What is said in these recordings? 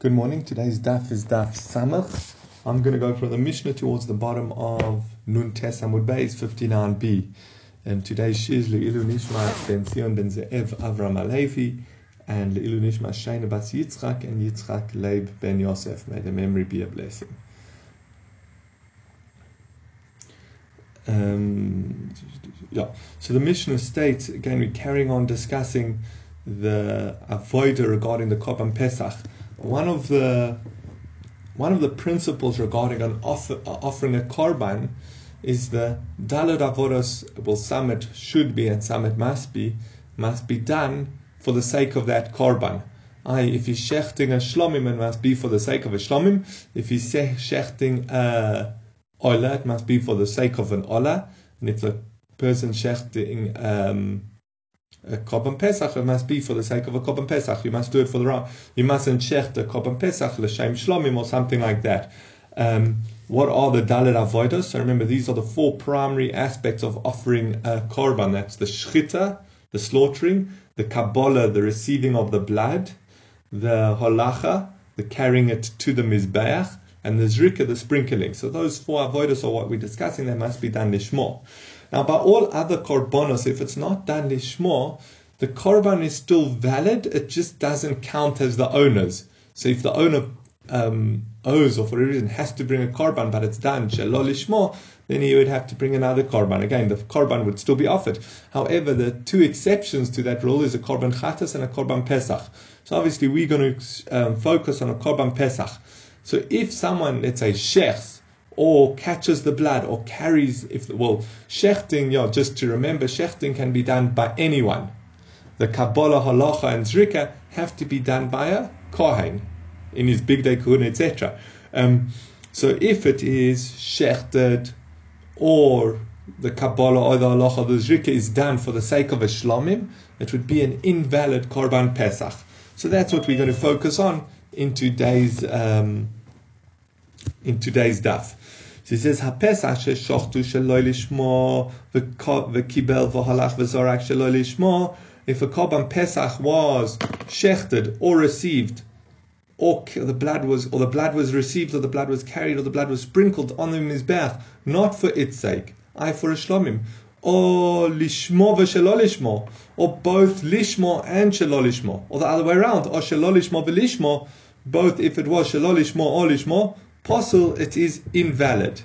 Good morning. Today's daf is daf samach. I'm going to go from the Mishnah towards the bottom of Nun Tes Amud Beis 59b. And today's shir is Le'ilu Nishma Ben Zion Ben Ze'ev Avram Alevi and Le'ilu Nishma Shaina Bas Yitzchak and Yitzchak Leib Ben Yosef. May the memory be a blessing. Um, yeah. So the Mishnah states again. We're carrying on discussing the avoida regarding the Korban Pesach one of the one of the principles regarding an offer, offering a korban is the dalet avodas well summit should be and summit must be must be done for the sake of that korban. I, if he's shechting a shlomim, it must be for the sake of a shlomim. If he's shechting a ola, it must be for the sake of an ola. And if the person shechting um, a Korban Pesach, it must be for the sake of a Korban Pesach. You must do it for the wrong. You mustn't check the Korban Pesach, l'shem shlomim, or something like that. Um, what are the Dalet Avoidos? So remember, these are the four primary aspects of offering a Korban. That's the Shchita, the slaughtering, the Kabbalah, the receiving of the blood, the Holacha, the carrying it to the Mizbeach, and the Zrika, the sprinkling. So those four Avoidos are what we're discussing. They must be done lishmo. Now, by all other korbanos, if it's not done lishmo, the korban is still valid. It just doesn't count as the owner's. So if the owner um, owes or for a reason has to bring a korban, but it's done shalol lishmo, then he would have to bring another korban. Again, the korban would still be offered. However, the two exceptions to that rule is a korban chatas and a korban pesach. So obviously, we're going to um, focus on a korban pesach. So if someone, let's say, shechs, or catches the blood or carries if well shechting yeah just to remember shechting can be done by anyone. The kabbalah holacha and zrika have to be done by a kohen in his big day kuhn etc um, so if it is shechted or the kabbalah or the holacha the zrika is done for the sake of a shlomim it would be an invalid korban pesach. So that's what we're going to focus on in today's um, in today's daf. So he says, "Hapesach sheshachtu sheloi lishmo v'kibel v'halach v'zorak sheloi lishmo." If a korban pesach was shechted or received, or the blood was, or the blood was received, or the blood was carried, or the blood was sprinkled on the mizbeach, not for its sake, I for a shlomim, or lishmo v'shelo lishmo, or both lishmo and shelo lishmo, or the other way around, or shelo lishmo v'lishmo, both if it was shelo lishmo or lishmo, possible it is invalid.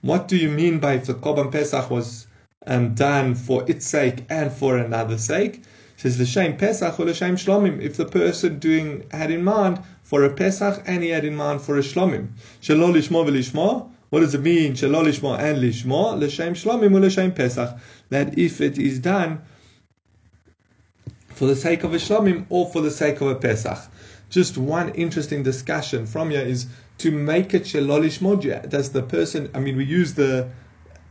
What do you mean by if the Korban Pesach was um, done for its sake and for another sake? It says l'shem Pesach or l'shem Shlomim. If the person doing had in mind for a Pesach and he had in mind for a Shlomim. Shelo lishmo v'lishmo. What does it mean? Shelo and lishmo. L'shem Shlomim or l'shem Pesach. That if it is done for the sake of a Shlomim or for the sake of a Pesach. Just one interesting discussion from here is to make it Shelolish Modja. Does the person, I mean, we use the,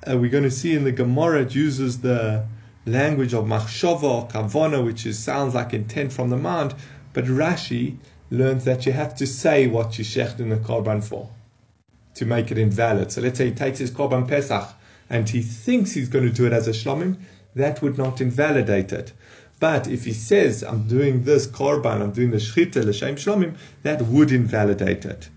uh, we're going to see in the Gemara, it uses the language of Machshava or Kavona, which is, sounds like intent from the mind, but Rashi learns that you have to say what you shecht in the Korban for to make it invalid. So let's say he takes his Korban Pesach and he thinks he's going to do it as a Shlomim, that would not invalidate it. But if he says, I'm doing this korban, I'm doing the shchita, l'shem shlomim, that would invalidate it.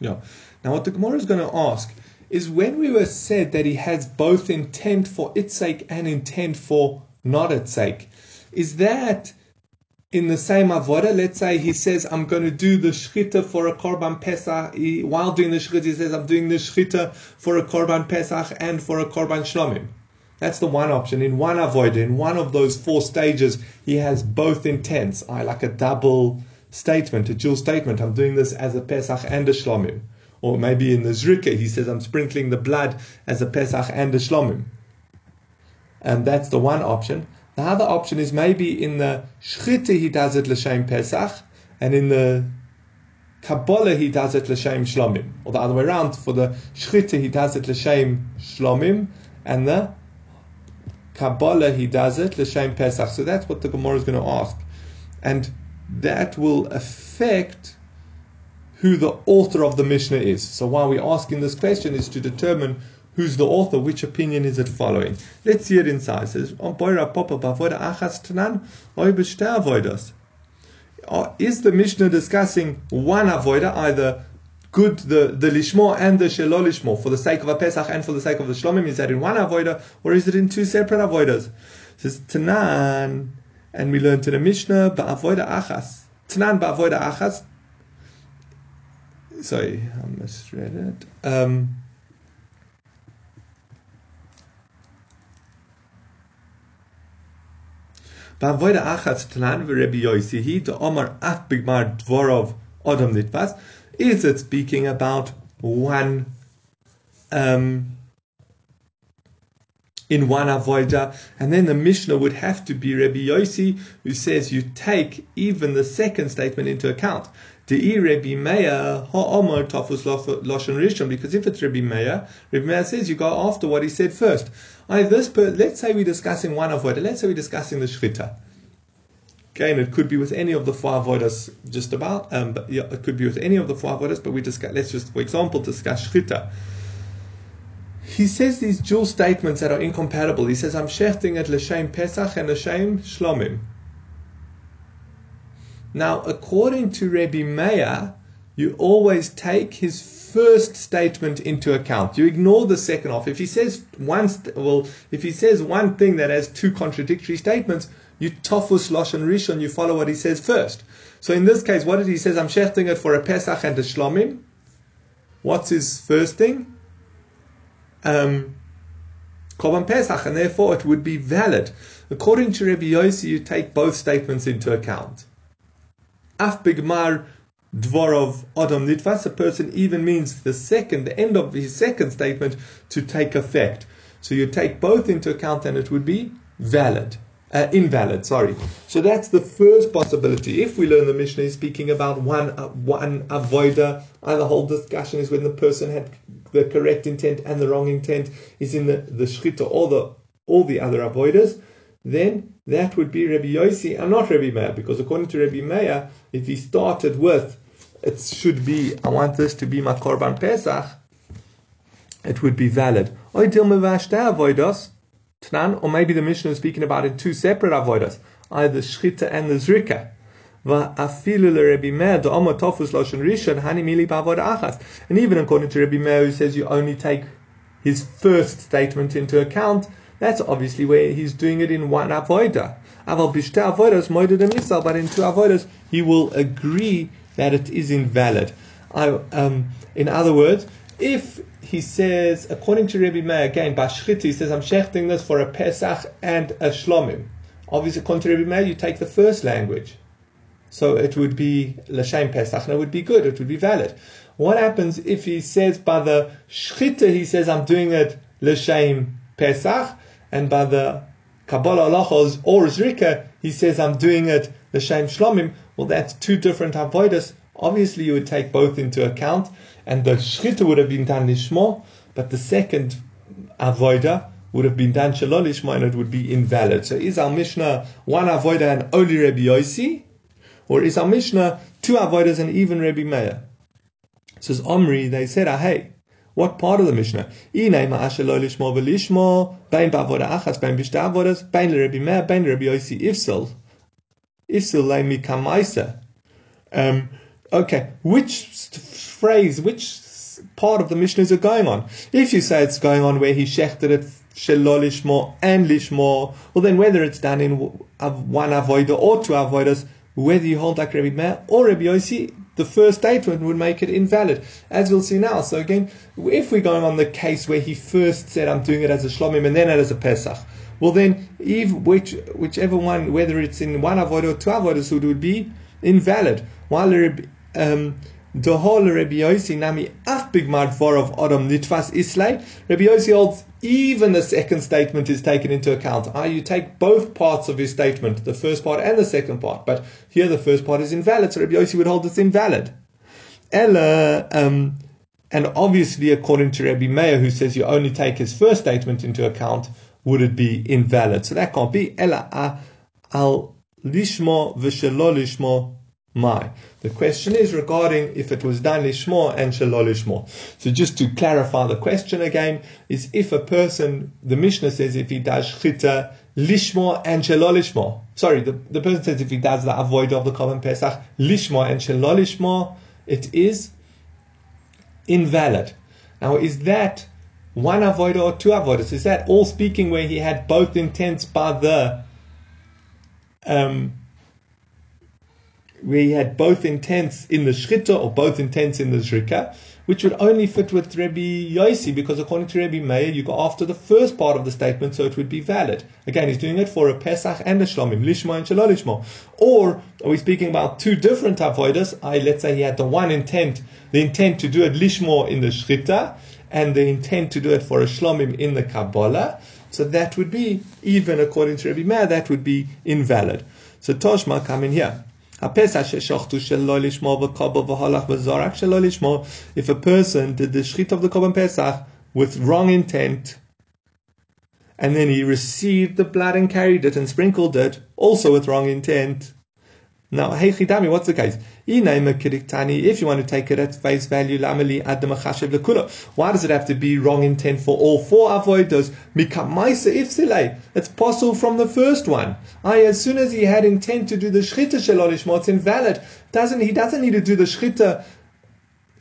Yeah. Now, what the Gemara is going to ask is when we were said that he has both intent for its sake and intent for not its sake. Is that in the same avoda? Let's say he says, I'm going to do the shchita for a korban pesach. He, while doing the shchita, he says, I'm doing the shchita for a korban pesach and for a korban shlomim. That's the one option. In one avoda, in one of those four stages, he has both intents. I like a double statement, a dual statement. I'm doing this as a pesach and a shlomim. Or maybe in the Zrika, he says, I'm sprinkling the blood as a Pesach and a Shlomim. And that's the one option. The other option is maybe in the Shchita he does it L'Shem Pesach, and in the Kabbalah he does it l'shem shlomim, or the other way around. For the shchita he does it l'shem shlomim, and the Kabbalah he does it l'shem pesach. So that's what the Gemara is going to ask, and that will affect who the author of the Mishnah is. So why we're asking this question is to determine who's the author, which opinion is it following. Let's see it says, uh, Is the Mishnah discussing one avoida, either good the, the lishmo and the shelo lishmo, for the sake of a Pesach and for the sake of the shlomim? Is that in one avoida, or is it in two separate avoidas? It says, Tanan, and we learned in the Mishnah, ba'avoida achas. Tanan ba'avoida achas, sorry, I misread it. Um, Ba'avoida achatz tanan v'Rebbe Yossi he to Omar af bigmar dvorov odom nitpas. Is it speaking about one um, in one avoida, and then the Mishnah would have to be Rebbe Yossi, who says you take even the second statement into account. De'i Rebbe Meir ha'omar tafus lashon rishon, because if it's Rebbe Meir, Rebbe Meir says you go after what he said first. I, this per, let's say we're discussing one avodah, let's say we're discussing the shchita. Okay, and it could be with any of the four avodas, just about. Um, but yeah, it could be with any of the four avodas. But we discuss. Let's just, for example, discuss shchita. He says these dual statements that are incompatible. He says, "I'm shechting at l'shem Pesach and l'shem Shlomim." Now, according to Rebbe Meir, you always take his first statement into account. You ignore the second half. If he says one, st- well, if he says one thing that has two contradictory statements, you tofus lashon rishon. You follow what he says first. So in this case, what did he say? I'm shechting it for a Pesach and a Shlomim. What's his first thing? Um, Korban Pesach, and therefore it would be valid. According to Rabbi Yossi, you take both statements into account. Af bigmar dvorov adam nitvas, a person even means the second, the end of his second statement to take effect. So you take both into account and it would be valid. Uh, invalid, sorry. So that's the first possibility. If we learn the Mishnah is speaking about one uh, one avoida, and the whole discussion is when the person had the correct intent and the wrong intent is in the, the shchita or the all the other avoidas, then that would be Rabbi Yossi and not Rabbi Meir, because according to Rabbi Meir, if he started with it should be I want this to be my korban pesach, it would be valid. Or maybe the Mishnah is speaking about it two separate avodas, either shchita and the zrika. And even according to Rabbi Meir, who says you only take his first statement into account, that's obviously where he's doing it in one avodah. But in two avodas, he will agree that it is invalid. I, um, in other words, if he says, according to Rabbi Meir, again, Bashchit, he says, I'm shechting this for a Pesach and a Shlomim. Obviously, according to Rabbi Meir, you take the first language. So it would be L'Shem Pesach, and it would be good, it would be valid. What happens if he says by the Shchita, he says, I'm doing it L'Shem Pesach, and by the Kabbalah Alachos or Zrika, he says, I'm doing it L'Shem Shlomim. Well, that's two different avoidas. Obviously, you would take both into account, and the shchita would have been done lishmo, but the second avoida would have been done shalol lishmo, and it would be invalid. So is our Mishnah one avoida and only Rabbi Yossi, or is our Mishnah two avoidas and even Rabbi Meir? Says Omri, they said, ah, hey, what part of the Mishnah? Avodas, bein Rabbi Meir. Um, okay, which phrase, which part of the Mishnah is it going on? If you say it's going on where he shechted it shelol lishmo and lishmo, well then whether it's done in one avoida or two avoidas, whether you hold like Rabbi Meir or Rabbi Yossi, the first statement would make it invalid, as we'll see now. So again, if we're going on the case where he first said, I'm doing it as a shlomim and then as a pesach, well then, if, which, whichever one, whether it's in one avodah or two avodas, it would be invalid. While um, the whole Rabbi Yossi nami bigmar of Adam nitvas islay. Rabbi Yossi holds even the second statement is taken into account. Ah, you take both parts of his statement, the first part and the second part, but here the first part is invalid, so Rabbi Yossi would hold it's invalid. Ella, um, and obviously, according to Rabbi Meir, who says you only take his first statement into account, would it be invalid? So that can't be. Ella al lishmo v'shelo lishmo my. The question is regarding if it was done lishmo and shelo lishmo. So just to clarify the question again, is if a person, the Mishnah says if he does chita lishmo and shelo lishmo. Sorry, the, the person says if he does the avoid of the Korban Pesach lishmo and shelo lishmo, it is invalid. Now, is that one avoida or two avoidas? Is that all speaking where he had both intents by the um, where he had both intents in the shchita or both intents in the zrika, which would only fit with Rabbi Yossi because according to Rabbi Meir, you go after the first part of the statement, so it would be valid. Again, he's doing it for a Pesach and a Shlomim, Lishma and Shalol Lishma. Or are we speaking about two different avoidas? I let's say he had the one intent, the intent to do it Lishma in the shchita, and the intent to do it for a Shlomim in the Kabbalah. So that would be, even according to Rabbi Meir, that would be invalid. So Toshma come in here. If a person did the shchit of the Korban Pesach with wrong intent, and then he received the blood and carried it and sprinkled it, also with wrong intent, now, hey chidami, what's the case? If you want to take it at face value, lamali adam why does it have to be wrong intent for all four avoidas? It's possible from the first one. I, as soon as he had intent to do the shchita shelolishmo, it's invalid. Doesn't he? Doesn't need to do the shchita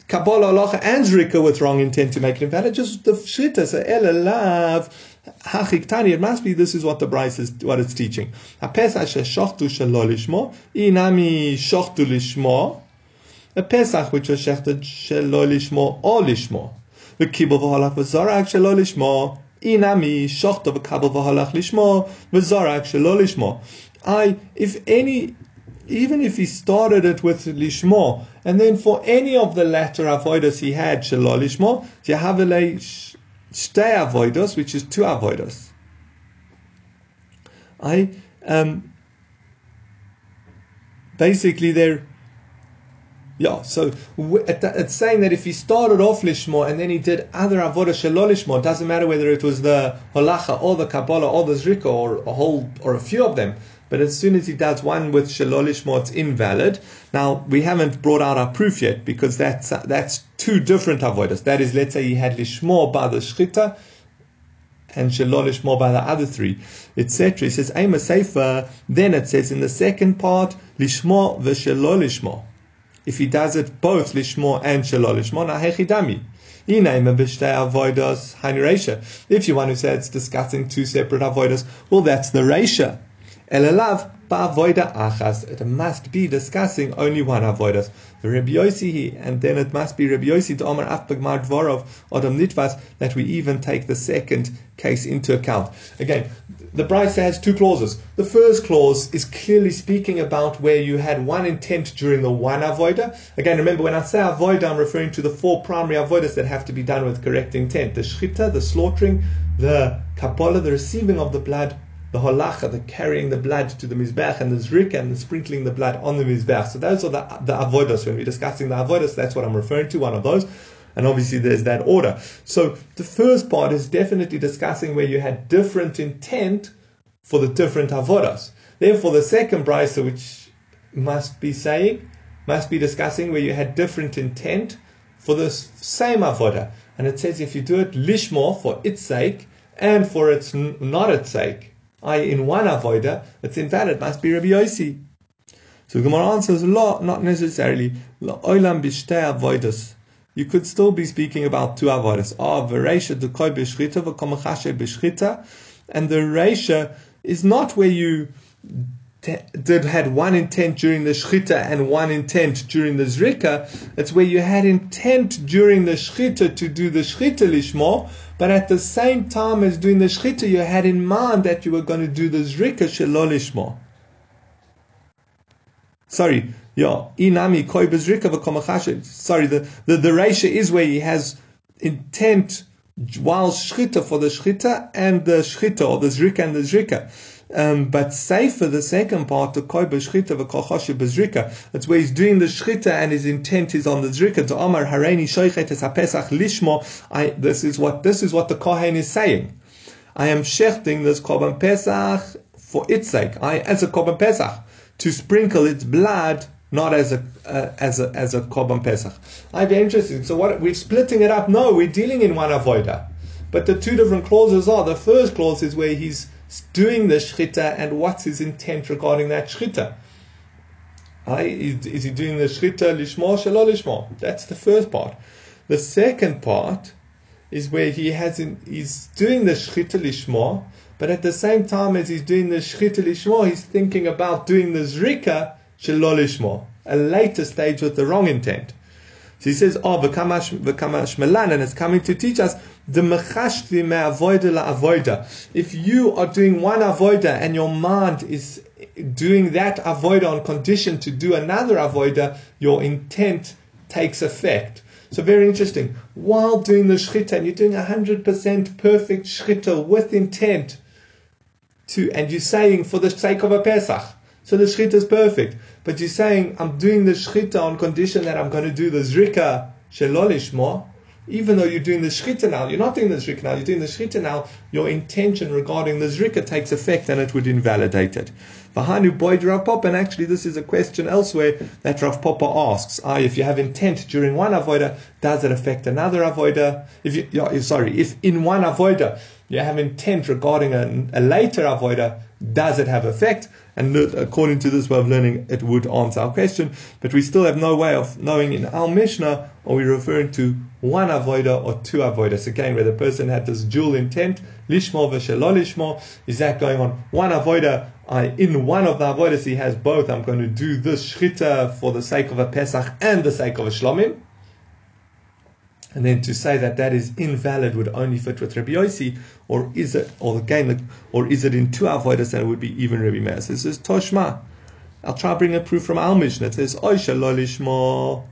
Kabbalah, Allah, and Zrika with wrong intent to make it invalid. Just the shchita. So elalav Hachiktani, it must be this is what the Braisa is what it's teaching. Pesach shochtu shelo lishmo, inami shochtu. A Pesach which was shechted shelo lishmo or lishmo. The kibbul v'halach v'zorak shelo lishmo. Inami shochtu v'kabel v'halach lishmo v'zorak shelo lishmo. I, if any, even if he started it with lishmo, and then for any of the latter avoidas he had shelo lishmo, yahavele Stay avoidos, which is two avoidos. I um, basically they're yeah, so it's saying that if he started off lishmo and then he did other avodah shelo lishmo, it doesn't matter whether it was the holacha or the kabbalah or the zrika or a whole or a few of them. But as soon as he does one with shelo lishmo, it's invalid. Now we haven't brought out our proof yet because that's that's two different avoidas. That is, let's say he had lishmo by the shchita and shelo lishmo by the other three, etc. He says a sefer. Then it says in the second part lishmo v'shelo lishmo. If he does it both lishmo and shelo lishmo, na hechidami. If you want to say it's discussing two separate avoidas, well, that's the ratio. Ba'avoida achas. It must be discussing only one avoidas. The Rabbi Yossi, and then it must be Rabbi to Omer Afbegmar Dvorov Odom Nitvas that we even take the second case into account. Again, the Braisa has two clauses. The first clause is clearly speaking about where you had one intent during the one avoida. Again, remember when I say avoida, I'm referring to the four primary avoidas that have to be done with correct intent: the shchita, the slaughtering, the kabbalah, the receiving of the blood, the holacha, the carrying the blood to the mizbech, and the zrik, and the sprinkling the blood on the mizbech. So those are the, the avodas. When we're discussing the avodas, that's what I'm referring to, one of those. And obviously there's that order. So the first part is definitely discussing where you had different intent for the different avodas. Therefore the second brisa, which must be saying, must be discussing where you had different intent for the same avodah. And it says if you do it lishmo for its sake and for its not its sake, I in one avoida, it's invalid, must be Rabbi Yossi. So Gemara answers, law, not necessarily. Oilam b'shtei avoidas. You could still be speaking about two avoidas. Ah, v'reisha dekoi b'shchita v'komachashe b'shchita. And the reisha is not where you did had one intent during the shchita and one intent during the zrika. It's where you had intent during the shchita to do the shchita lishmo, but at the same time as doing the shchita, you had in mind that you were going to do the zrika shelo. Sorry, yeah, inami koi bezrika Sorry, the the the reisha is where he has intent while shchita for the shchita and the shchita or the zrika and the zrika. Um, but safer, the second part, the koi b'shchita v'kochoshi b'zrika. That's where he's doing the shchita and his intent is on the zrika. To Amar Hareini shoichet es hapesach lishmo. I, this is what, this is what the kohen is saying. I am shechting this korban pesach for its sake. I, as a korban pesach, to sprinkle its blood not as a uh, as a as a korban pesach. I very interested. So what we're splitting it up? No, we're dealing in one avoida, but the two different clauses are the first clause is where he's doing the shchita and what's his intent regarding that shchita. Is, is he doing the shchita lishmo shelo lishmo? That's the first part. The second part is where he has in, he's doing the shchita lishmo, but at the same time as he's doing the shchita lishmo, he's thinking about doing the zrika shelolishmo, a later stage with the wrong intent. So he says, oh, v'kamash melan, and it's coming to teach us the mechashti me'avoida la'avoida. If you are doing one avoida and your mind is doing that avoida on condition to do another avoida, your intent takes effect. So very interesting. While doing the shchita, and you're doing a hundred percent perfect shchita with intent to, and you're saying for the sake of a Pesach, so the shchita is perfect. But you're saying, I'm doing the shchita on condition that I'm going to do the zrika shelolishmo. Even though you're doing the shchita now, you're not doing the zrika now, you're doing the shchita now, your intention regarding the zrika takes effect and it would invalidate it. Vahanu boyd Rav Papa, and actually this is a question elsewhere that Rav Papa asks. Ah, if you have intent during one avoida, does it affect another avoida? If you, sorry, if in one avoida you have intent regarding a, a later avoida, does it have effect? And according to this way of learning, it would answer our question. But we still have no way of knowing in our Mishnah, are we referring to one avoida or two avoidas? Again, where the person had this dual intent, lishmo v'shelo lishmo, is that going on one avoida? I, in one of the avoidas, he has both. I'm going to do this shchita for the sake of a Pesach and the sake of a Shlomim. And then to say that that is invalid would only fit with Rabbi Yossi, or is it, or again, or is it in two avodas that it would be even Rabbi Meir? So it says Toshma. I'll try to bring a proof from our Mishnah. It says Oisha lo lishmo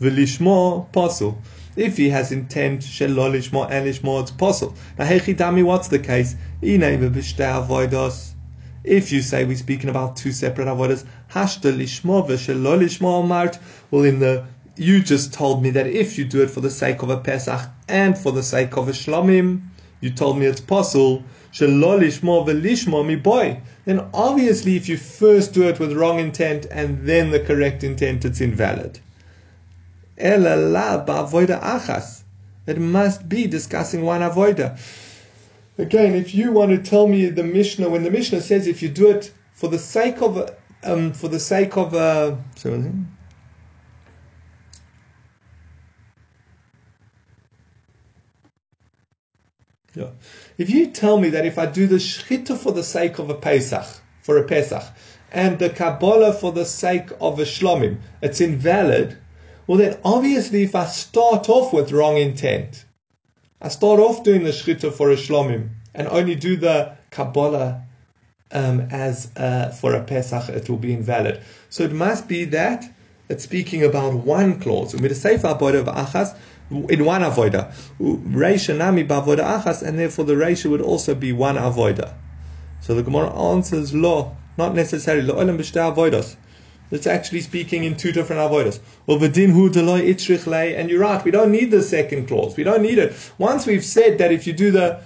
v'lishmo pasul. If he has intent shelo lishmo and lishmo, it's pasul. Now hechidami, what's the case? If you say we're speaking about two separate avodas, hashta lishmo v'shelo lishmo mart. Well, in the you just told me that if you do it for the sake of a Pesach and for the sake of a Shlomim, you told me it's possible. boy. Then obviously, if you first do it with wrong intent and then the correct intent, it's invalid. It must be discussing one avoida. Again, if you want to tell me the Mishnah, when the Mishnah says if you do it for the sake of um, for the sake of uh, Yeah. If you tell me that if I do the shchita for the sake of a Pesach, for a Pesach, and the Kabbalah for the sake of a Shlomim, it's invalid, well then obviously if I start off with wrong intent, I start off doing the shchita for a Shlomim, and only do the Kabbalah um, as uh, for a Pesach, it will be invalid. So it must be that it's speaking about one clause. With a Sefer Achas, in one avoida. Reisha nami ba'avoida achas, and therefore the reisha would also be one avoida. So the Gemara answers lo, not necessarily lo olam avoidas. It's actually speaking in two different avoidas. And you're right, we don't need the second clause. We don't need it. Once we've said that if you do the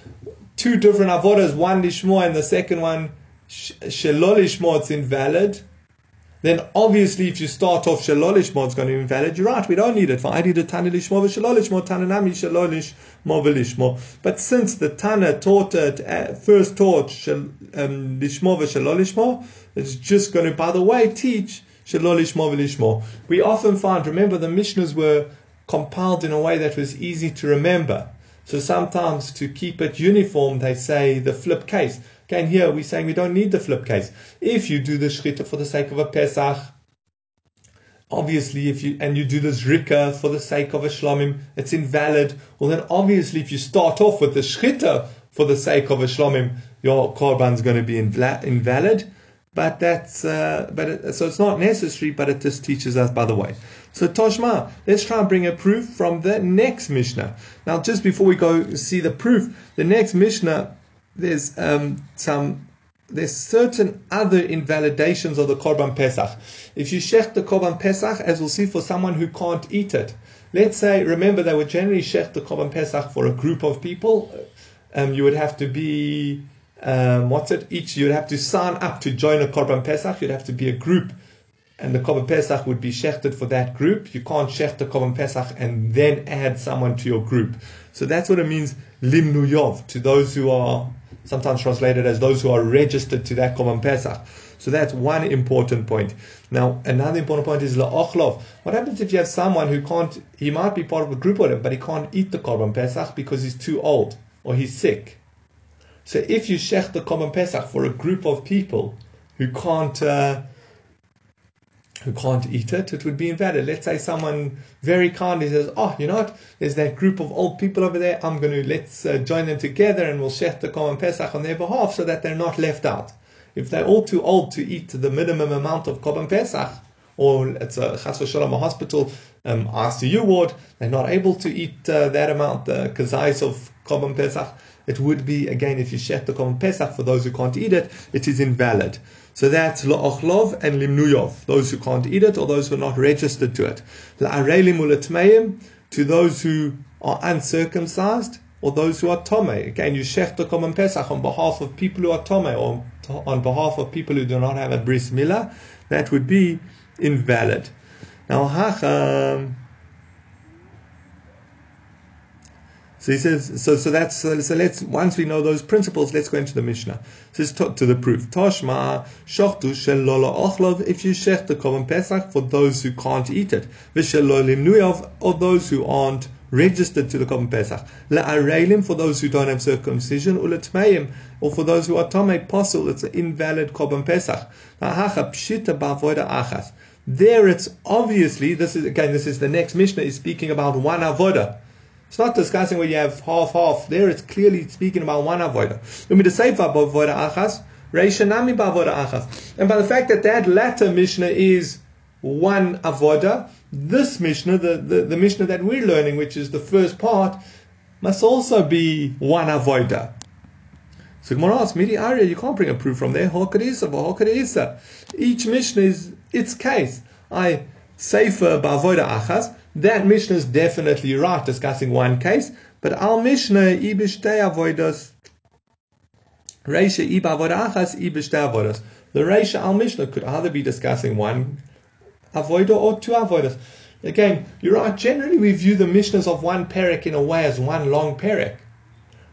two different avodas, one lishmo and the second one shelo lishmo, it's invalid then obviously if you start off shalolishmo, it's going to be invalid. You're right, we don't need it. Shalolishmo v'lishmo. But since the tana taught it, uh, first taught shal, um, it's just going to, by the way, teach shalolishmo v'lishmo. We often find, remember the Mishnahs were compiled in a way that was easy to remember. So sometimes to keep it uniform, they say the flip case. Again, here we're saying we don't need the flip case. If you do the shchita for the sake of a Pesach, obviously if you and you do the zrika for the sake of a shlomim, it's invalid. Well then obviously if you start off with the shchita for the sake of a shlomim, your korban is going to be invalid. But that's uh, but it, so it's not necessary, but it just teaches us by the way. So Toshma, let's try and bring a proof from the next Mishnah. Now, just before we go see the proof, the next Mishnah there's um, some there's certain other invalidations of the Korban Pesach. If you shech the Korban Pesach, as we'll see, for someone who can't eat it, let's say, remember they would generally shech the Korban Pesach for a group of people. Um, you would have to be, um, what's it? Each, you'd have to sign up to join a Korban Pesach. You'd have to be a group and the Korban Pesach would be shechted for that group. You can't shech the Korban Pesach and then add someone to your group. So that's what it means, limnu yov, to those who are sometimes translated as those who are registered to that Korban Pesach. So that's one important point. Now, another important point is la'ochlov. What happens if you have someone who can't, he might be part of a group him, but he can't eat the Korban Pesach because he's too old or he's sick. So if you shech the Korban Pesach for a group of people who can't, uh, who can't eat it, it would be invalid. Let's say someone very kindly says, "Oh, you know what? There's that group of old people over there. I'm going to let's uh, join them together and we'll shech the Korban Pesach on their behalf, so that they're not left out. If they're all too old to eat the minimum amount of Korban Pesach, or it's a chas v'shalom a hospital um, ICU ward, they're not able to eat uh, that amount, the kazais of Korban Pesach. It would be again if you shech the Korban Pesach for those who can't eat it, it is invalid. So that's la'ochlov and limnuyov, those who can't eat it or those who are not registered to it. La'arelim uletmeim, to those who are uncircumcised or those who are tome. Again, you shech the Korban Pesach on behalf of people who are tome or on behalf of people who do not have a bris milah. That would be invalid. Now, hacham. So he says, so so that's so, so, let's once we know those principles, let's go into the Mishnah. This is to, to the proof. Toshma shochtu shel ochlov. If you shech the korban pesach for those who can't eat it, v'shelolim nuyav or those who aren't registered to the korban pesach. La'arelim for those who don't have circumcision, uletmeim or for those who are tomei posel. It's an invalid korban pesach. Hacha pshita ba'avoda achas. There, it's obviously this is again. This is the next Mishnah is speaking about one avoda. It's not discussing where you have half half. There it's clearly speaking about one avoda. Let mean the seifa avodah achas, reishanami avodah achas. And by the fact that that latter Mishnah is one avoda, this Mishnah, the, the, the Mishnah that we're learning, which is the first part, must also be one avoda. So Gemara asks, Midi Arya, you can't bring a proof from there. Each Mishnah is its case. I Sefer Bavoida Achas, that Mishnah is definitely right, discussing one case, but Al Mishnah Ibishtei Avoidas, Reisha Iba Ibishtei Avoidas. The Reisha Al Mishnah could either be discussing one Avoida or two Avoidas. Again, you're right, generally we view the Mishnahs of one Perek in a way as one long Perek.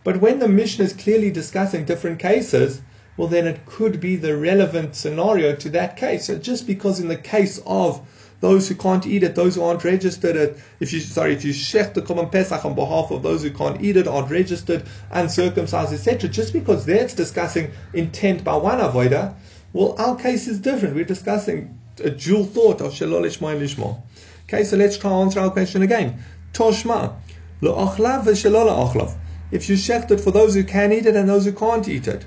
But when the Mishnah is clearly discussing different cases, well, then it could be the relevant scenario to that case. So just because in the case of those who can't eat it, those who aren't registered it, if you sorry, if you shech the Korban Pesach on behalf of those who can't eat it, aren't registered, uncircumcised, etc., just because that's discussing intent by one avoida, well, our case is different. We're discussing a dual thought of shalol ishma and lishma. Okay, so let's try answer our question again. Toshma, lo'achlav v'shalol achlav. If you shecht it for those who can eat it and those who can't eat it,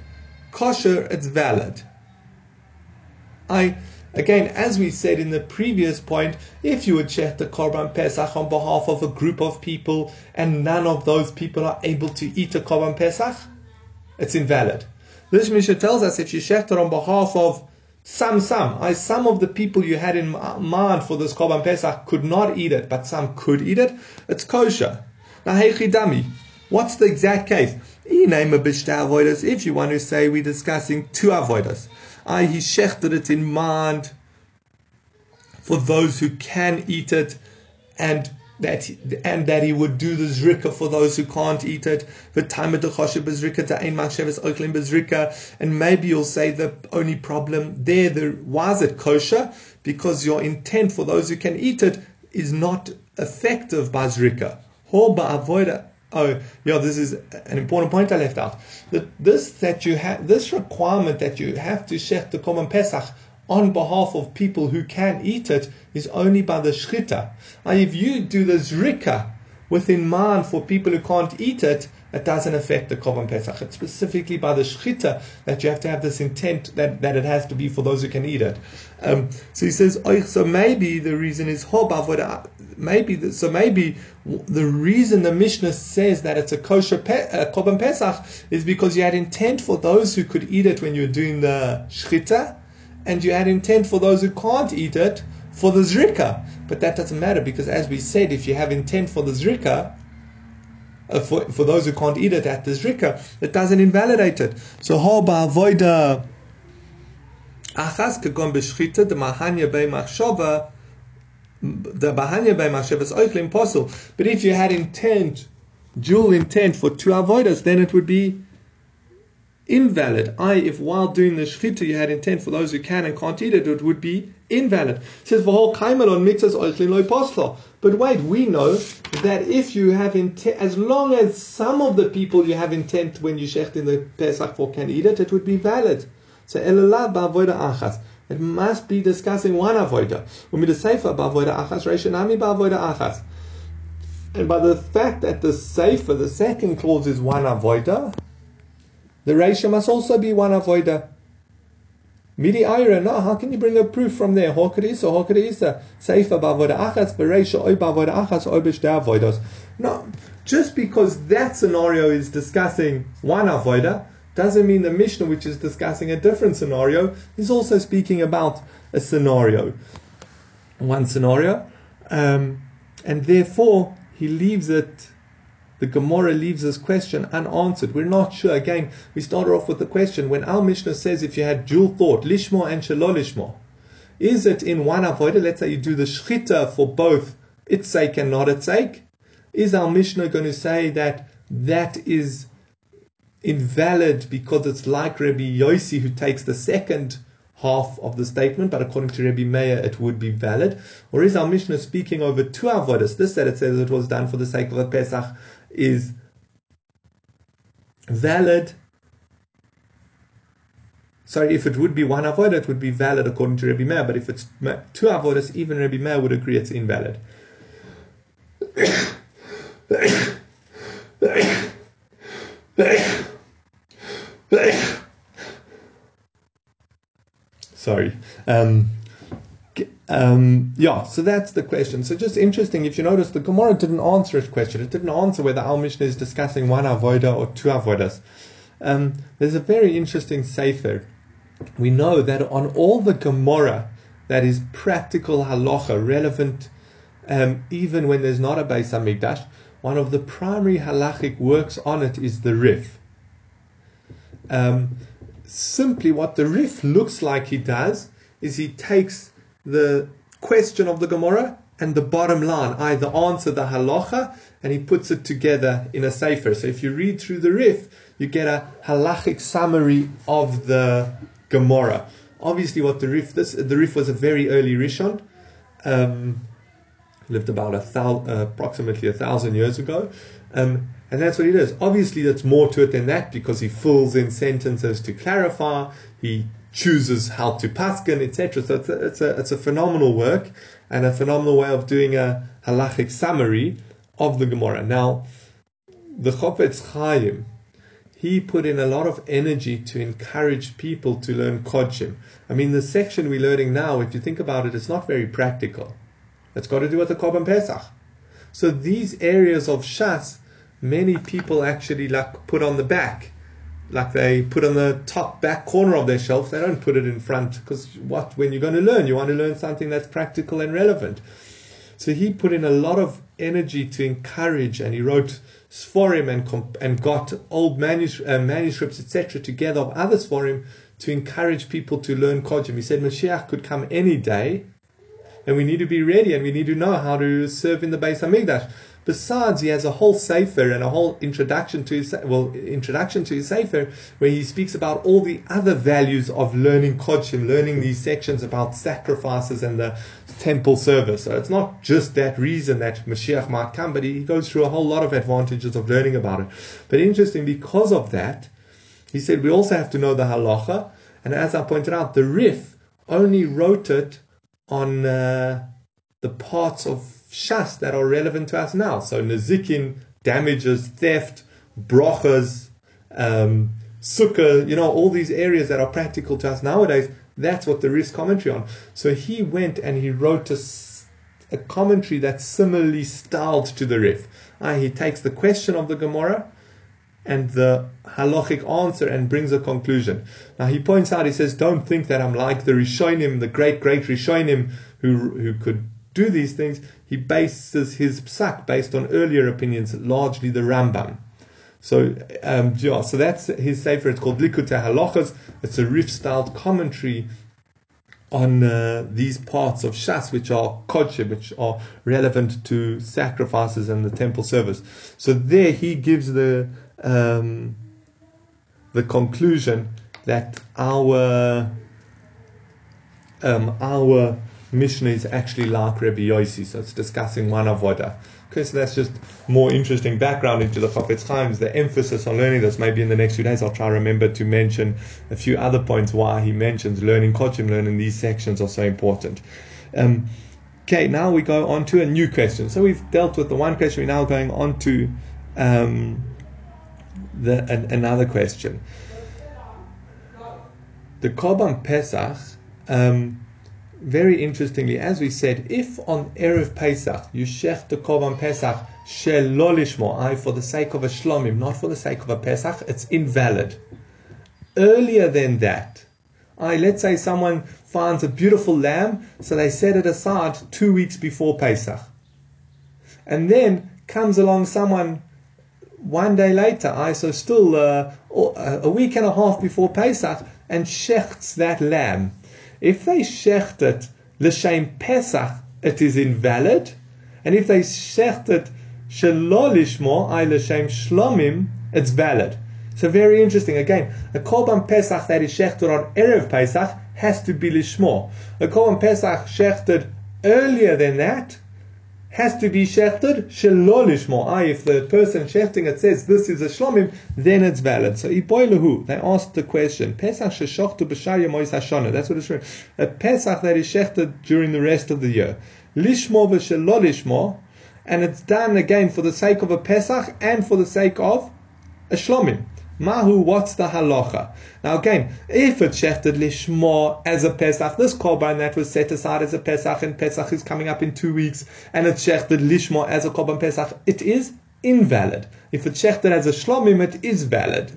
kosher, it's valid. I Again, as we said in the previous point, if you would shech the Korban Pesach on behalf of a group of people and none of those people are able to eat a Korban Pesach, it's invalid. This Mishnah tells us if you shech on behalf of some, some, I, some of the people you had in mind for this Korban Pesach could not eat it, but some could eat it, it's kosher. Now, hey chidami, what's the exact case? If you want to say we're discussing two avoidas. I he shechted it in mind for those who can eat it and that and that he would do the zrika for those who can't eat it. The time to kosha bizrika ta einmashevis oklin bizrika. And maybe you'll say the only problem there, the why is it kosher? Because your intent for those who can eat it is not effective by zrika. Oh, yeah, this is an important point I left out. That this that you have this requirement that you have to shech the Korban Pesach on behalf of people who can eat it is only by the shchita. If you do the zrika within mind for people who can't eat it, it doesn't affect the Korban Pesach. It's specifically by the Shchita that you have to have this intent that, that it has to be for those who can eat it. Um, so he says, so maybe the reason is maybe the, so maybe the reason the Mishnah says that it's a kosher pe, uh, Pesach is because you had intent for those who could eat it when you were doing the Shchita, and you had intent for those who can't eat it for the Zrika. But that doesn't matter because, as we said, if you have intent for the Zrika, uh, for, for those who can't eat it at the Zrika, it doesn't invalidate it. So, how ba'avoida achas kagon b'shchita the mahanya bei machshava the bahanya by machshava is oichle impossible. But if you had intent, dual intent for two avoidas, then it would be invalid. I, if while doing the shchita you had intent for those who can and can't eat it, it would be invalid. It says whole kaimal on mitzvahs oichlin loy posla. But wait, we know that if you have intent, as long as some of the people you have intent when you shecht in the Pesach for can eat it, it would be valid. So elalad ba'avoida achas. It must be discussing one avoida. Umid seifa ba'avoida achas, reishanami ba'avoida achas. And by the fact that the seifa, the second clause is one avoida, the Reisha must also be one avoida. Midi Ira, no, how can you bring a proof from there? Hokarisa, Hokarisa, Seifa bavoda achas, Bereisha oi bavoda achas, oi avoidos. No, just because that scenario is discussing one avoida, doesn't mean the Mishnah, which is discussing a different scenario, is also speaking about a scenario. One scenario. Um, and therefore, he leaves it the Gemara leaves this question unanswered. We're not sure. Again, we started off with the question when our Mishnah says if you had dual thought, lishmo and shalolishmo, is it in one avodah? Let's say you do the shchita for both its sake and not its sake. Is our Mishnah going to say that that is invalid because it's like Rabbi Yossi who takes the second half of the statement, but according to Rabbi Meir, it would be valid? Or is our Mishnah speaking over two avodas? This that it says it was done for the sake of a Pesach is valid. Sorry, if it would be one avodah, it would be valid according to Rabbi Meir. But if it's two avodas, even Rabbi Meir would agree it's invalid. Sorry. Um, um, yeah, so that's the question. So just interesting, if you notice, the Gemara didn't answer its question. It didn't answer whether Al Mishnah is discussing one avoida or two avoidas. Um, there's a very interesting sefer. We know that on all the Gemara that is practical halacha, relevant um, even when there's not a Beis Hamikdash, one of the primary halachic works on it is the Rif. Um, simply, what the Rif looks like he does is he takes the question of the Gemara and the bottom line, either answer the halacha, and he puts it together in a sefer. So if you read through the Rif, you get a halachic summary of the Gemara. Obviously, what the Rif this the Rif was a very early Rishon, um, lived about a thou, uh, approximately a thousand years ago, um, and that's what he does. Obviously, there's more to it than that because he fills in sentences to clarify. He chooses how to paskin, etc. So it's a, it's a, it's a phenomenal work and a phenomenal way of doing a halachic summary of the Gemara. Now, the Chofetz Chaim, he put in a lot of energy to encourage people to learn Kodshim. I mean, the section we're learning now, if you think about it, it's not very practical. It's got to do with the Korban Pesach. So these areas of Shas, many people actually like put on the back like they put on the top back corner of their shelf. They don't put it in front because what when you're going to learn, you want to learn something that's practical and relevant. So he put in a lot of energy to encourage, and he wrote sforim and and got old manus- uh, manuscripts etc. together of other sforim to encourage people to learn Kodshim. He said Mashiach could come any day, and we need to be ready, and we need to know how to serve in the Beis Hamikdash. Besides, he has a whole sefer and a whole introduction to his well introduction to his sefer where he speaks about all the other values of learning kodshim, learning these sections about sacrifices and the temple service. So it's not just that reason that Mashiach might come, but he goes through a whole lot of advantages of learning about it. But interesting, because of that, he said we also have to know the halacha, and as I pointed out, the Rif only wrote it on uh, the parts of shas that are relevant to us now. So nezikin, damages, theft, brochas, um, sukkah, you know, all these areas that are practical to us nowadays. That's what the Rif's commentary on. So he went and he wrote a, a commentary that's similarly styled to the Rif. Uh, he takes the question of the Gemara and the halachic answer and brings a conclusion. Now he points out, he says, don't think that I'm like the Rishonim, the great, great Rishonim who, who could do these things. He bases his psak based on earlier opinions, largely the Rambam. So, um, yeah, so that's his sefer. It's called Likutei Halachas. It's a Rif-styled commentary on uh, these parts of Shas, which are kodshim, which are relevant to sacrifices and the temple service. So there he gives the um, the conclusion that our um, our Mishnah is actually like Rabbi Yossi, so it's discussing one avodah. Okay, so that's just more interesting background into the Chafetz Chaim's, the emphasis on learning this. Maybe in the next few days I'll try to remember to mention a few other points why he mentions learning Kodshim, learning these sections are so important. Um, okay, now we go on to a new question. So we've dealt with the one question, we're now going on to um, the, an, another question. The Korban Pesach, um, very interestingly, as we said, if on Erev Pesach you shech the Korban Pesach shelolishmo, I for the sake of a shlomim, not for the sake of a Pesach, it's invalid. Earlier than that, I let's say someone finds a beautiful lamb, so they set it aside two weeks before Pesach, and then comes along someone one day later, I so still uh, a week and a half before Pesach, and shechts that lamb if they shecht it l'shem Pesach, it is invalid. And if they shecht it shelo I l'shem shlomim, it's valid. So very interesting. Again, a korban Pesach that is shechted on erev Pesach has to be lishmo. A korban Pesach shechted earlier than that has to be shechted shelolishmo. Ah, if the person shechting it says this is a shlomim, then it's valid. So ipoilahu, they asked the question, Pesach sheshachtu b'shaya mois hashana. That's what it's showing. A Pesach that is shechted during the rest of the year. Lishmo v'shelolishmo, and it's done again for the sake of a Pesach and for the sake of a shlomim. Mahu, what's the halacha? Now again, if it's shechted lishma as a Pesach, this korban that was set aside as a Pesach and Pesach is coming up in two weeks, and it's shechted lishma as a korban Pesach, it is invalid. If it's shechted as a shlomim, it is valid.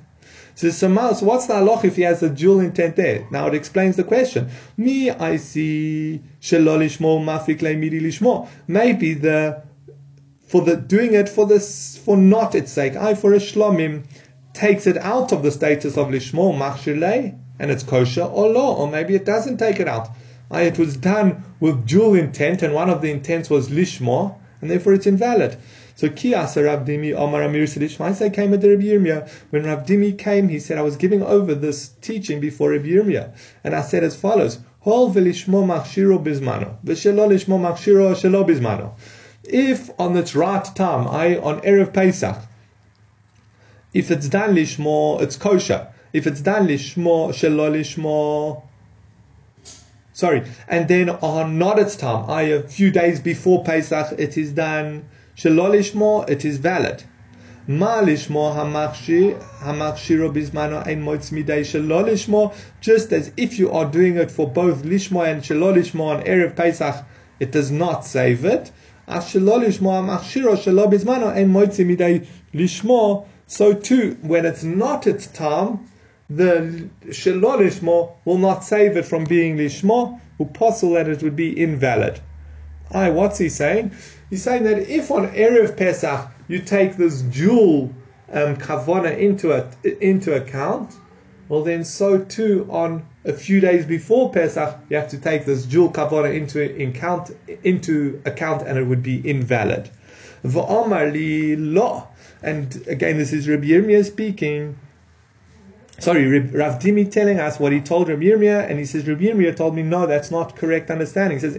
So, so what's the halacha if he has a dual intent there? Now it explains the question. Me, I see shelo lishmo mafik midi lishmo. Maybe the for the doing it for this for not its sake. I for a shlomim takes it out of the status of lishmo machshirle and it's kosher or law, or maybe it doesn't take it out. It was done with dual intent, and one of the intents was lishmo, and therefore it's invalid. So Kiasa Rav Dimi Omar Amir Sidishmaisa came at the Rabbi Yirmiyah. When Rav Dimi came, he said, I was giving over this teaching before Rabbi Yirmiyah. And I said as follows, Hol velishmo machshiro bizmano, v'shelo lishmo machshiro shelo bizmano. If on its right time, I on Erev Pesach, if it's done lishmo, it's kosher. If it's done lishmo, shelo lishmo, sorry, and then on not its time, I a few days before Pesach, it is done shelo lishmo, it is valid. Ma lishmo hamachshiro bizmano ein moitz midei shelo lishmo, just as if you are doing it for both lishmo and shelo lishmo on erev Pesach, it does not save it. As shelo lishmo hamachshiro shelo bizmano ein moitz midei lishmo so too, when it's not its time, the shelo lishmo will not save it from being lishmo, uposel that it would be invalid. Aye, what's he saying? He's saying that if on Erev Pesach you take this dual um, into, it, into account, well then so too on a few days before Pesach you have to take this dual kavana into account, into account and it would be invalid. V'amar li lo. And again, this is Rabbi Yirmiyah speaking. Sorry, Rav Dimi telling us what he told Rabbi Yirmiyah, and he says, Rabbi Yirmiyah told me, no, that's not correct understanding. He says,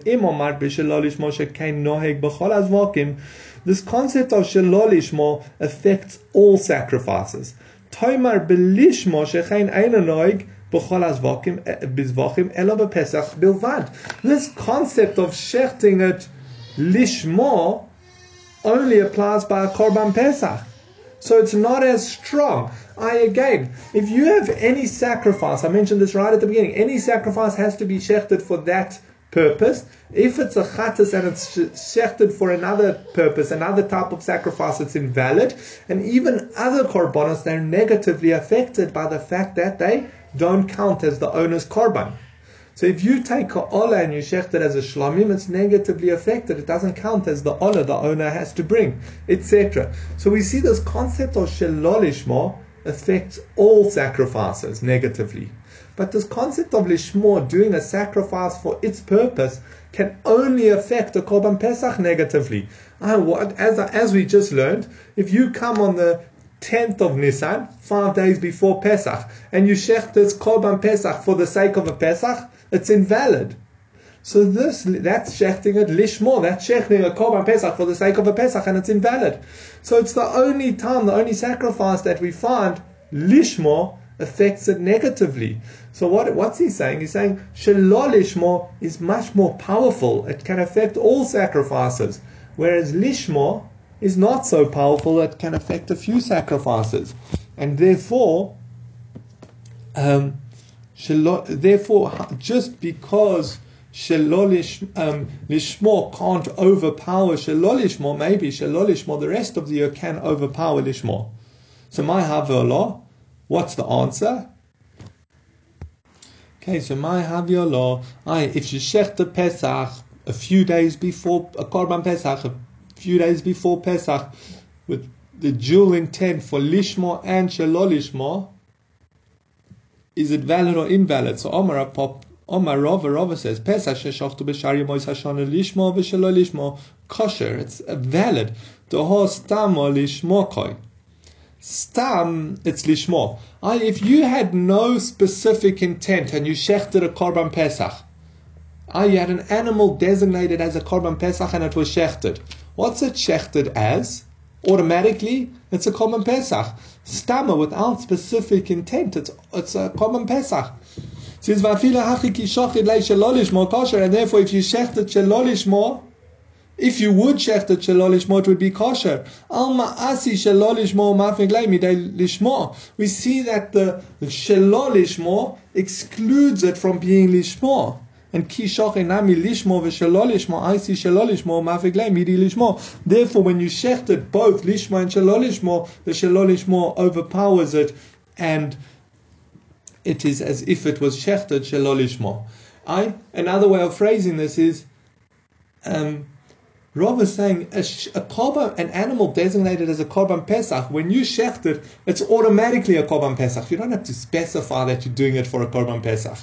this concept of shalolishmo affects all sacrifices. Toimar einanoig eh, This concept of shechting it lishma only applies by a korban pesach. So it's not as strong. I again, if you have any sacrifice, I mentioned this right at the beginning, any sacrifice has to be shechted for that purpose. If it's a chattas and it's shechted for another purpose, another type of sacrifice, it's invalid. And even other korbanos, they're negatively affected by the fact that they don't count as the owner's korban. So if you take a olah and you shecht it as a shlamim, it's negatively affected. It doesn't count as the olah the owner has to bring, etc. So we see this concept of shelolishma affects all sacrifices negatively. But this concept of lishmor, doing a sacrifice for its purpose, can only affect a korban pesach negatively. Ah, as, as we just learned, if you come on the 10th of Nisan, five days before Pesach, and you shecht this korban pesach for the sake of a pesach, it's invalid. So this that's shechting it lishmor. That's shechting a korban pesach for the sake of a pesach, and it's invalid. So it's the only time, the only sacrifice that we find lishmor affects it negatively. So what what's he saying? He's saying shalol lishmor is much more powerful. It can affect all sacrifices, whereas lishmor is not so powerful. It can affect a few sacrifices, and therefore. Um, Therefore, just because um, Lishmor can't overpower Shelolishmor, maybe Shelolishmor, the rest of the year can overpower Lishmor. So my Havilah, what's the answer? Okay, so my Havilah, I if you shech the Pesach a few days before a Korban Pesach, a few days before Pesach, with the dual intent for Lishmor and Shelolishmor, is it valid or invalid? So Omar Pop Omar Rava Rava says Pesach sheshachtu b'shari mois hashana lishmo v'shelo lishmo kosher. It's valid. Doho stam or lishmo koi. Stam, it's lishmo. If you had no specific intent and you shechted a korban pesach, Ah, you had an animal designated as a korban pesach and it was shechted. What's it shechted as? Automatically it's a korban pesach. Stammer without specific intent, it's it's a korban pesach. Says vafila hachiki shochid lei shelolish more kosher, and therefore if you shechted shelolish more, if you would shechted shelolish more, it would be kosher. Alma asi shelolish more mafik midei lishmo. We see that the shelolish more excludes it from being lishmo. And ki nami lishmo v'shelo lishmo, I see shelo lishmo, midi lishmo. Therefore, when you shechted both lishmo and shelo lishmo, the shelo lishmo overpowers it, and it is as if it was shechted shelo lishmo. I another way of phrasing this is, um, Rav is saying a, a korban, an animal designated as a korban pesach, when you shecht it, it's automatically a korban pesach. You don't have to specify that you're doing it for a korban pesach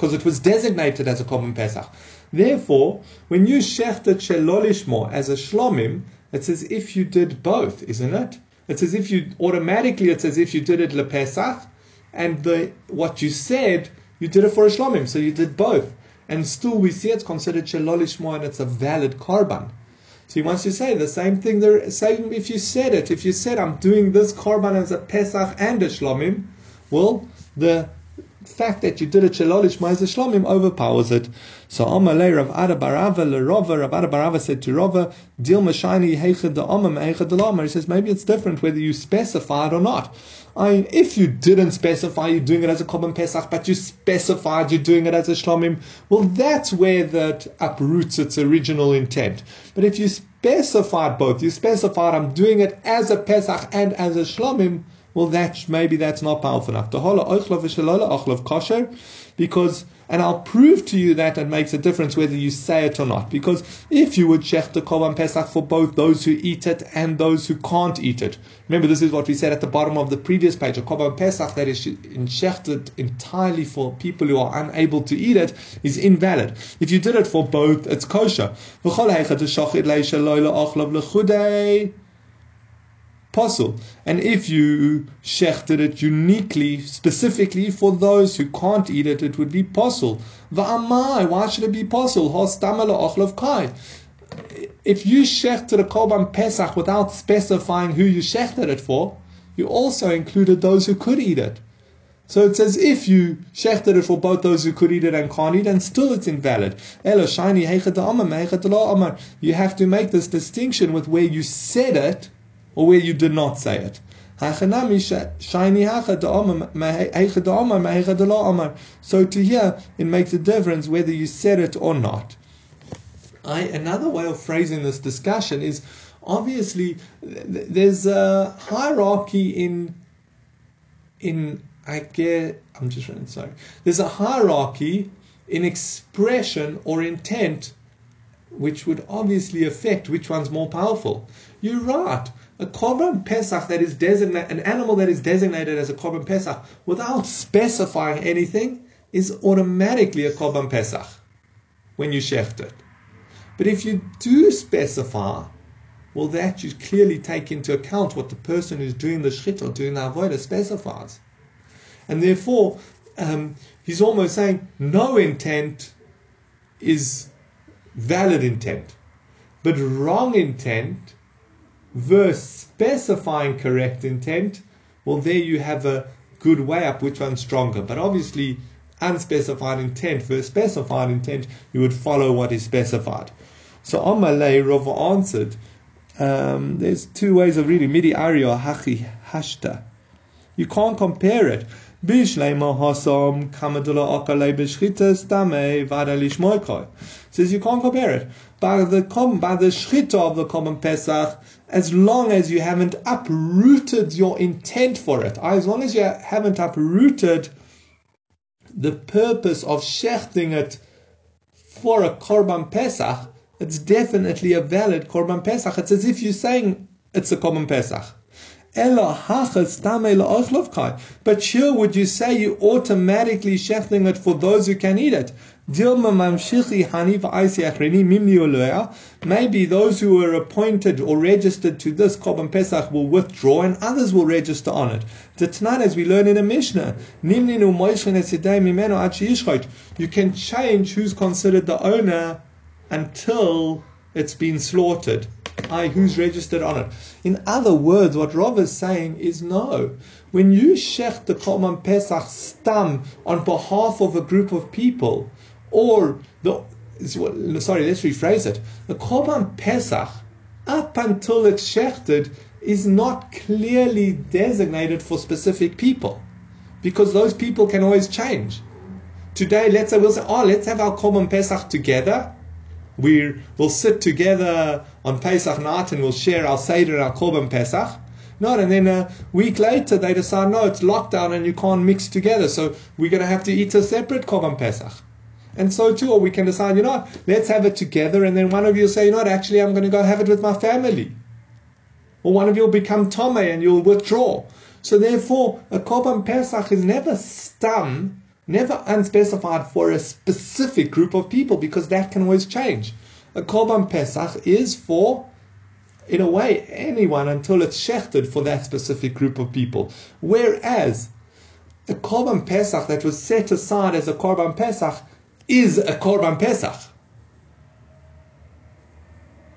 because it was designated as a korban pesach. Therefore, when you shechted shelolishmo as a shlomim, it's as if you did both, isn't it? It's as if you automatically, it's as if you did it lepesach, and the what you said, you did it for a shlomim, so you did both. And still, we see it's considered shelolishmo, and it's a valid korban. So he wants to say the same thing there. Same if you said it. If you said I'm doing this korban as a pesach and a shlomim, well, the fact that you did it shalolish ma'aser shlomim overpowers it. So Amalei Rav Ada Barava LeRava Rav Ada Barava said to Rova, Dil Mashani Heichad the Amam Heichad the Lama. He says maybe it's different whether you specified or not. I mean, if you didn't specify you're doing it as a korban pesach, but you specified you're doing it as a shlomim, well, that's where that uproots its original intent. But if you specified both, you specified I'm doing it as a pesach and as a shlomim, well, that maybe that's not powerful enough. The whole of kosher, because and I'll prove to you that it makes a difference whether you say it or not. Because if you would shech the korban pesach for both those who eat it and those who can't eat it, remember this is what we said at the bottom of the previous page. A korban pesach that is shechted entirely for people who are unable to eat it is invalid. If you did it for both, it's kosher possible. And if you shechted it uniquely, specifically for those who can't eat it, it would be possible. Va'amai, why should it be possible? kai. If you shechted a korban pesach without specifying who you shechted it for, you also included those who could eat it. So it's as if you shechted it for both those who could eat it and can't eat, and still it's invalid. You have to make this distinction with where you said it or where you did not say it. So to hear, it makes a difference whether you said it or not. I, another way of phrasing this discussion is obviously there's a hierarchy in in I get I'm just running sorry. There's a hierarchy in expression or intent which would obviously affect which one's more powerful. You're right. A korban pesach that is designated, an animal that is designated as a korban pesach without specifying anything is automatically a korban pesach when you shecht it. But if you do specify, well, that you clearly take into account what the person who's doing the shchit or doing the avodah specifies. And therefore, um, he's almost saying no intent is valid intent. But wrong intent versus specifying correct intent, well, there you have a good way up which one's stronger. But obviously, unspecified intent versus specified intent, you would follow what is specified. So Amalei Rava answered, um, there's two ways of reading. Midi Arya Hachi Hashta. You can't compare it. Says you can't compare it. By the by the shchita of the korban Pesach, as long as you haven't uprooted your intent for it, as long as you haven't uprooted the purpose of shechting it for a korban Pesach, it's definitely a valid Korban Pesach. It's as if you're saying it's a Korban Pesach. But here would you say you automatically shechting it for those who can eat it? Maybe those who were appointed or registered to this Korban Pesach will withdraw and others will register on it. Tonight, as we learn in a Mishnah, you can change who's considered the owner until it's been slaughtered. I, who's registered on it? In other words, what Rav is saying is no. When you shech the Korban Pesach stam on behalf of a group of people, or the sorry, let's rephrase it. The Korban Pesach, up until it's shechted, is not clearly designated for specific people, because those people can always change. Today, let's say we'll say, oh, let's have our Korban Pesach together we will sit together on Pesach night and we'll share our Seder and our Korban Pesach. No, and then a week later they decide, no, it's lockdown and you can't mix together, so we're going to have to eat a separate Korban Pesach. And so too, or we can decide, you know, let's have it together, and then one of you say, you know what, actually I'm going to go have it with my family. Or one of you will become Tome and you'll withdraw. So therefore, a Korban Pesach is never stum never unspecified for a specific group of people because that can always change. A Korban Pesach is for, in a way, anyone until it's shechted for that specific group of people. Whereas a Korban Pesach that was set aside as a Korban Pesach is a Korban Pesach.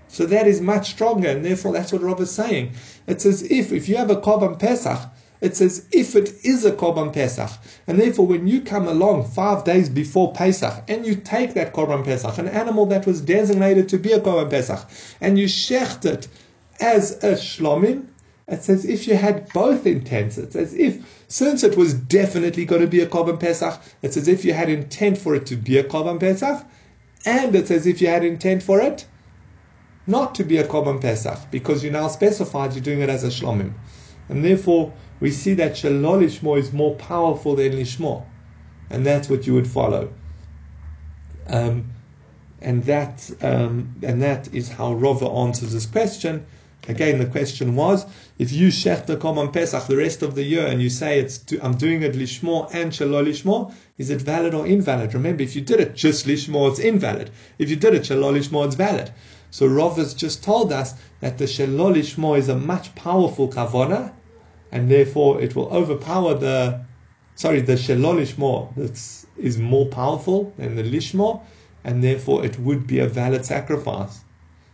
So that is much stronger, and therefore that's what Rav is saying. It's as if if you have a Korban Pesach it's as if it is a Korban Pesach. And therefore, when you come along five days before Pesach and you take that Korban Pesach, an animal that was designated to be a Korban Pesach, and you shecht it as a Shlomim, it's as if you had both intents. It's as if, since it was definitely going to be a Korban Pesach, it's as if you had intent for it to be a Korban Pesach, and it's as if you had intent for it not to be a Korban Pesach, because you now specified you're doing it as a Shlomim. And therefore, we see that Shalol Lishmo is more powerful than Lishmo. And that's what you would follow. Um, and that um, and that is how Rava answers this question. Again, the question was: If you shech the Korban Pesach the rest of the year and you say it's to, I'm doing it lishmo and shalol lishmo, is it valid or invalid? Remember, if you did it just lishmo, it's invalid. If you did it shalol lishmo, it's valid. So Rav has just told us that the shalol lishmo is a much powerful kavana, and therefore it will overpower the sorry the shelolishmo that is more powerful than the lishmo, and therefore it would be a valid sacrifice.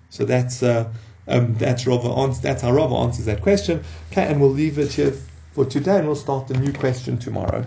So that's uh, um, that's Rava that's how Rava answers that question. Okay, and we'll leave it here for today, and we'll start the new question tomorrow.